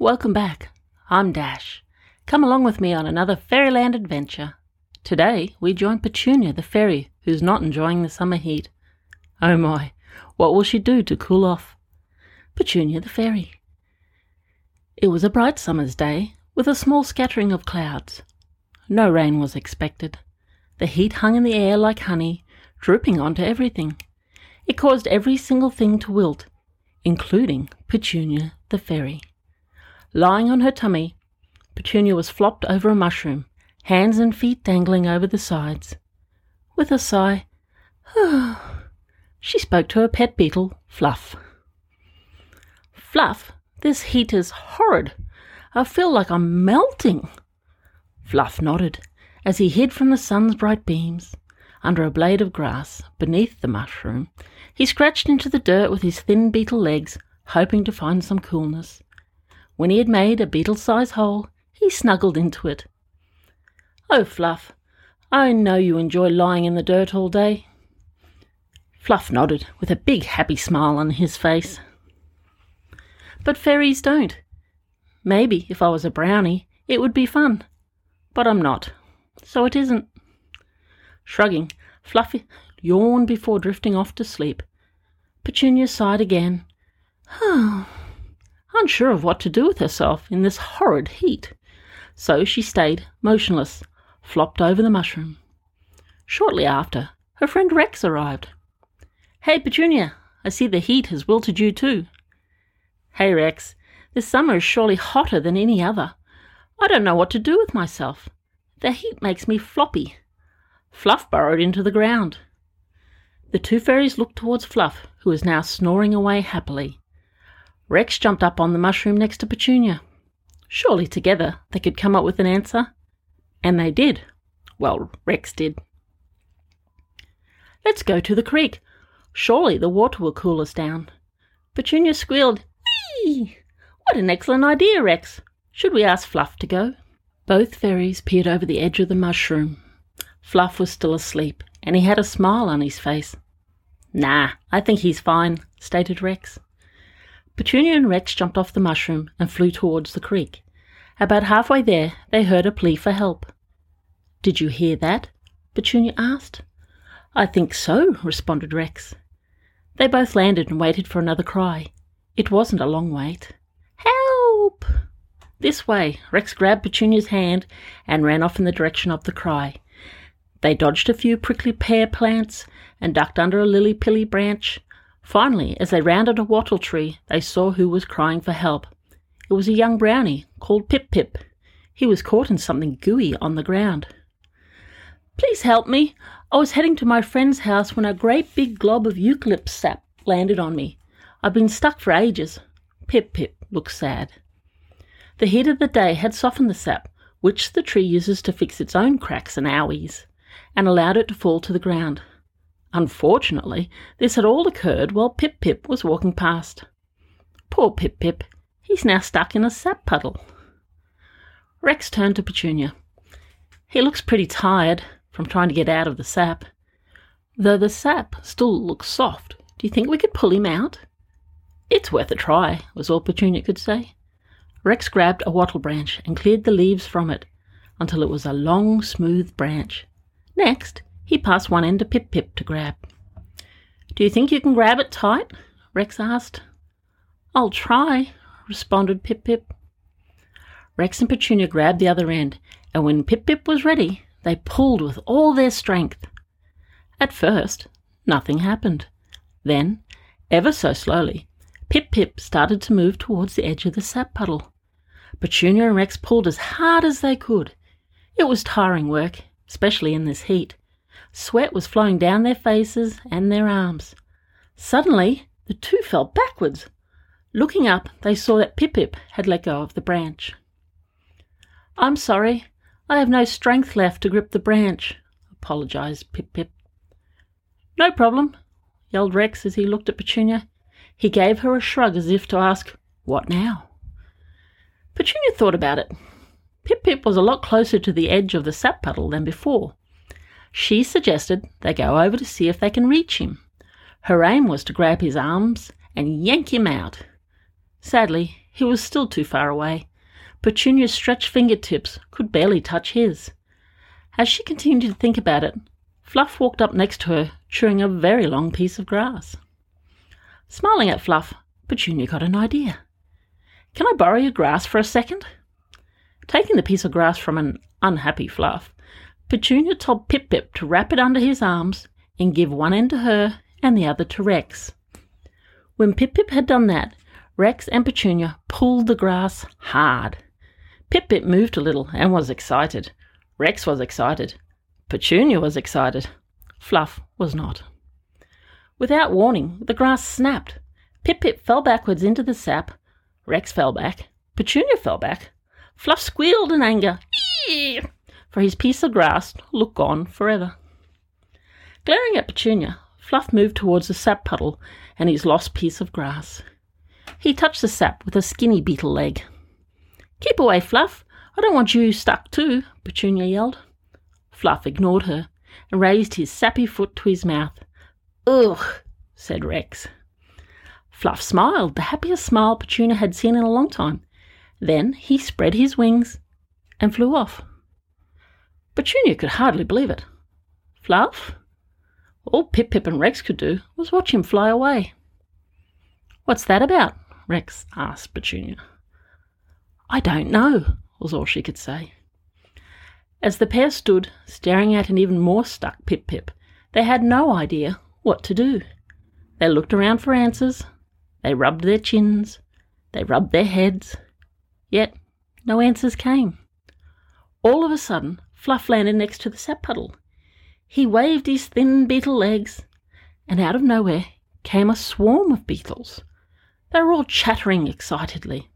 Welcome back. I'm Dash. Come along with me on another Fairyland adventure. Today we join Petunia the fairy, who's not enjoying the summer heat. Oh my, what will she do to cool off? Petunia the fairy. It was a bright summer's day, with a small scattering of clouds. No rain was expected. The heat hung in the air like honey, drooping onto everything. It caused every single thing to wilt, including Petunia the fairy. Lying on her tummy, Petunia was flopped over a mushroom, hands and feet dangling over the sides. With a sigh, she spoke to her pet beetle, Fluff. Fluff, this heat is horrid. I feel like I'm melting. Fluff nodded as he hid from the sun's bright beams. Under a blade of grass, beneath the mushroom, he scratched into the dirt with his thin beetle legs, hoping to find some coolness. When he had made a beetle sized hole, he snuggled into it. Oh, Fluff, I know you enjoy lying in the dirt all day. Fluff nodded, with a big happy smile on his face. But fairies don't. Maybe if I was a brownie, it would be fun. But I'm not, so it isn't. Shrugging, Fluffy yawned before drifting off to sleep. Petunia sighed again. Unsure of what to do with herself in this horrid heat. So she stayed motionless, flopped over the mushroom. Shortly after, her friend Rex arrived. Hey, Petunia, I see the heat has wilted you too. Hey, Rex, this summer is surely hotter than any other. I don't know what to do with myself. The heat makes me floppy. Fluff burrowed into the ground. The two fairies looked towards Fluff, who was now snoring away happily. Rex jumped up on the mushroom next to Petunia. Surely together they could come up with an answer. And they did. Well, Rex did. Let's go to the creek. Surely the water will cool us down. Petunia squealed, Whee! What an excellent idea, Rex. Should we ask Fluff to go? Both fairies peered over the edge of the mushroom. Fluff was still asleep, and he had a smile on his face. Nah, I think he's fine, stated Rex. Petunia and Rex jumped off the mushroom and flew towards the creek. About halfway there, they heard a plea for help. Did you hear that? Petunia asked. I think so, responded Rex. They both landed and waited for another cry. It wasn't a long wait. Help! This way. Rex grabbed Petunia's hand and ran off in the direction of the cry. They dodged a few prickly pear plants and ducked under a lily pilly branch. Finally, as they rounded a wattle tree, they saw who was crying for help. It was a young brownie called Pip Pip. He was caught in something gooey on the ground. Please help me. I was heading to my friend's house when a great big glob of eucalypt sap landed on me. I've been stuck for ages. Pip Pip looked sad. The heat of the day had softened the sap, which the tree uses to fix its own cracks and owies and allowed it to fall to the ground. Unfortunately, this had all occurred while Pip Pip was walking past. Poor Pip Pip, he's now stuck in a sap puddle. Rex turned to Petunia. He looks pretty tired from trying to get out of the sap. Though the sap still looks soft, do you think we could pull him out? It's worth a try, was all Petunia could say. Rex grabbed a wattle branch and cleared the leaves from it until it was a long, smooth branch. Next, he passed one end to Pip Pip to grab. Do you think you can grab it tight? Rex asked. I'll try, responded Pip Pip. Rex and Petunia grabbed the other end, and when Pip Pip was ready, they pulled with all their strength. At first, nothing happened. Then, ever so slowly, Pip Pip started to move towards the edge of the sap puddle. Petunia and Rex pulled as hard as they could. It was tiring work, especially in this heat. Sweat was flowing down their faces and their arms. Suddenly, the two fell backwards. Looking up, they saw that Pip Pip had let go of the branch. I'm sorry, I have no strength left to grip the branch, apologized Pip Pip. No problem, yelled Rex as he looked at Petunia. He gave her a shrug as if to ask, What now? Petunia thought about it. Pip Pip was a lot closer to the edge of the sap puddle than before. She suggested they go over to see if they can reach him. Her aim was to grab his arms and yank him out. Sadly, he was still too far away. Petunia's stretched fingertips could barely touch his. As she continued to think about it, Fluff walked up next to her, chewing a very long piece of grass. Smiling at Fluff, Petunia got an idea. Can I borrow your grass for a second? Taking the piece of grass from an unhappy Fluff, Petunia told Pip Pip to wrap it under his arms and give one end to her and the other to Rex. When Pip Pip had done that, Rex and Petunia pulled the grass hard. Pip Pip moved a little and was excited. Rex was excited. Petunia was excited. Fluff was not. Without warning, the grass snapped. Pip Pip fell backwards into the sap. Rex fell back. Petunia fell back. Fluff squealed in anger! For his piece of grass looked gone forever. Glaring at Petunia, Fluff moved towards the sap puddle and his lost piece of grass. He touched the sap with a skinny beetle leg. Keep away, Fluff. I don't want you stuck too, Petunia yelled. Fluff ignored her and raised his sappy foot to his mouth. Ugh, said Rex. Fluff smiled, the happiest smile Petunia had seen in a long time. Then he spread his wings and flew off. Petunia could hardly believe it. Fluff? All Pip Pip and Rex could do was watch him fly away. What's that about? Rex asked Petunia. I don't know, was all she could say. As the pair stood, staring at an even more stuck Pip Pip, they had no idea what to do. They looked around for answers. They rubbed their chins. They rubbed their heads. Yet no answers came. All of a sudden, Fluff landed next to the sap puddle. He waved his thin beetle legs, and out of nowhere came a swarm of beetles. They were all chattering excitedly.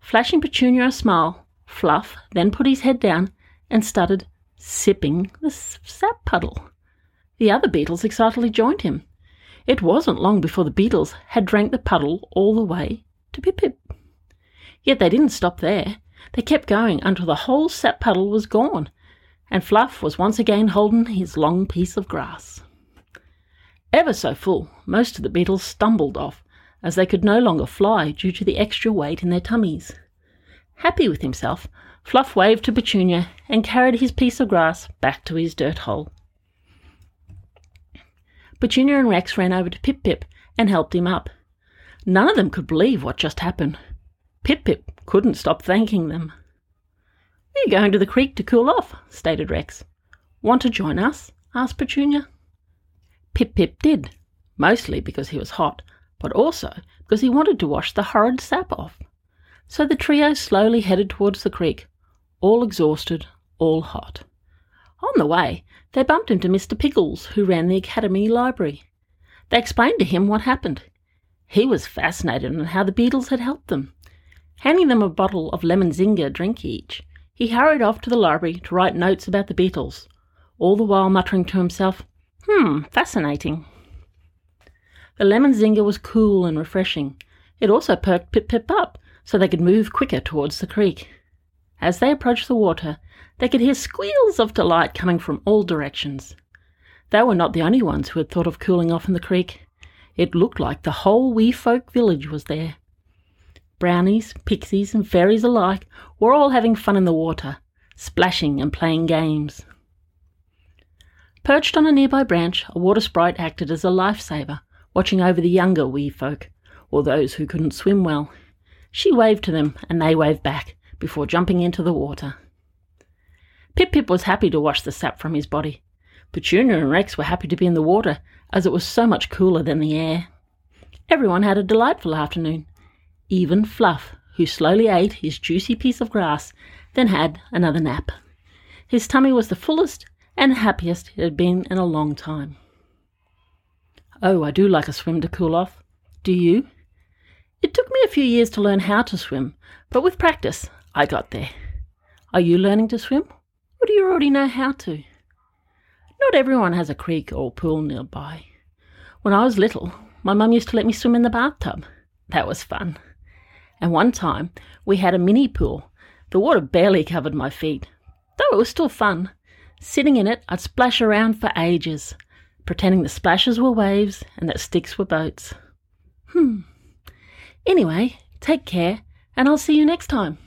Flashing Petunia a smile, Fluff then put his head down and started sipping the sap puddle. The other beetles excitedly joined him. It wasn't long before the beetles had drank the puddle all the way to Pip Pip. Yet they didn't stop there. They kept going until the whole sap puddle was gone, and Fluff was once again holding his long piece of grass. Ever so full, most of the beetles stumbled off, as they could no longer fly due to the extra weight in their tummies. Happy with himself, Fluff waved to Petunia and carried his piece of grass back to his dirt hole. Petunia and Rex ran over to Pip Pip and helped him up. None of them could believe what just happened. Pip Pip couldn't stop thanking them. We're going to the creek to cool off, stated Rex. Want to join us? asked Petunia. Pip Pip did, mostly because he was hot, but also because he wanted to wash the horrid sap off. So the trio slowly headed towards the creek, all exhausted, all hot. On the way, they bumped into Mr. Pickles, who ran the Academy Library. They explained to him what happened. He was fascinated on how the beetles had helped them. Handing them a bottle of lemon zinger drink each, he hurried off to the library to write notes about the beetles, all the while muttering to himself, Hmm, fascinating. The lemon zinger was cool and refreshing. It also perked Pip Pip up so they could move quicker towards the creek. As they approached the water, they could hear squeals of delight coming from all directions. They were not the only ones who had thought of cooling off in the creek. It looked like the whole wee folk village was there. Brownies, pixies, and fairies alike were all having fun in the water, splashing and playing games. Perched on a nearby branch, a water sprite acted as a lifesaver, watching over the younger wee folk, or those who couldn't swim well. She waved to them, and they waved back, before jumping into the water. Pip Pip was happy to wash the sap from his body. Petunia and Rex were happy to be in the water, as it was so much cooler than the air. Everyone had a delightful afternoon. Even Fluff, who slowly ate his juicy piece of grass, then had another nap. His tummy was the fullest and happiest it had been in a long time. Oh, I do like a swim to cool off. Do you? It took me a few years to learn how to swim, but with practice, I got there. Are you learning to swim, or do you already know how to? Not everyone has a creek or pool nearby. When I was little, my mum used to let me swim in the bathtub. That was fun. And one time, we had a mini pool. The water barely covered my feet, though it was still fun. Sitting in it, I'd splash around for ages, pretending the splashes were waves and that sticks were boats. Hmm. Anyway, Take care, and I'll see you next time.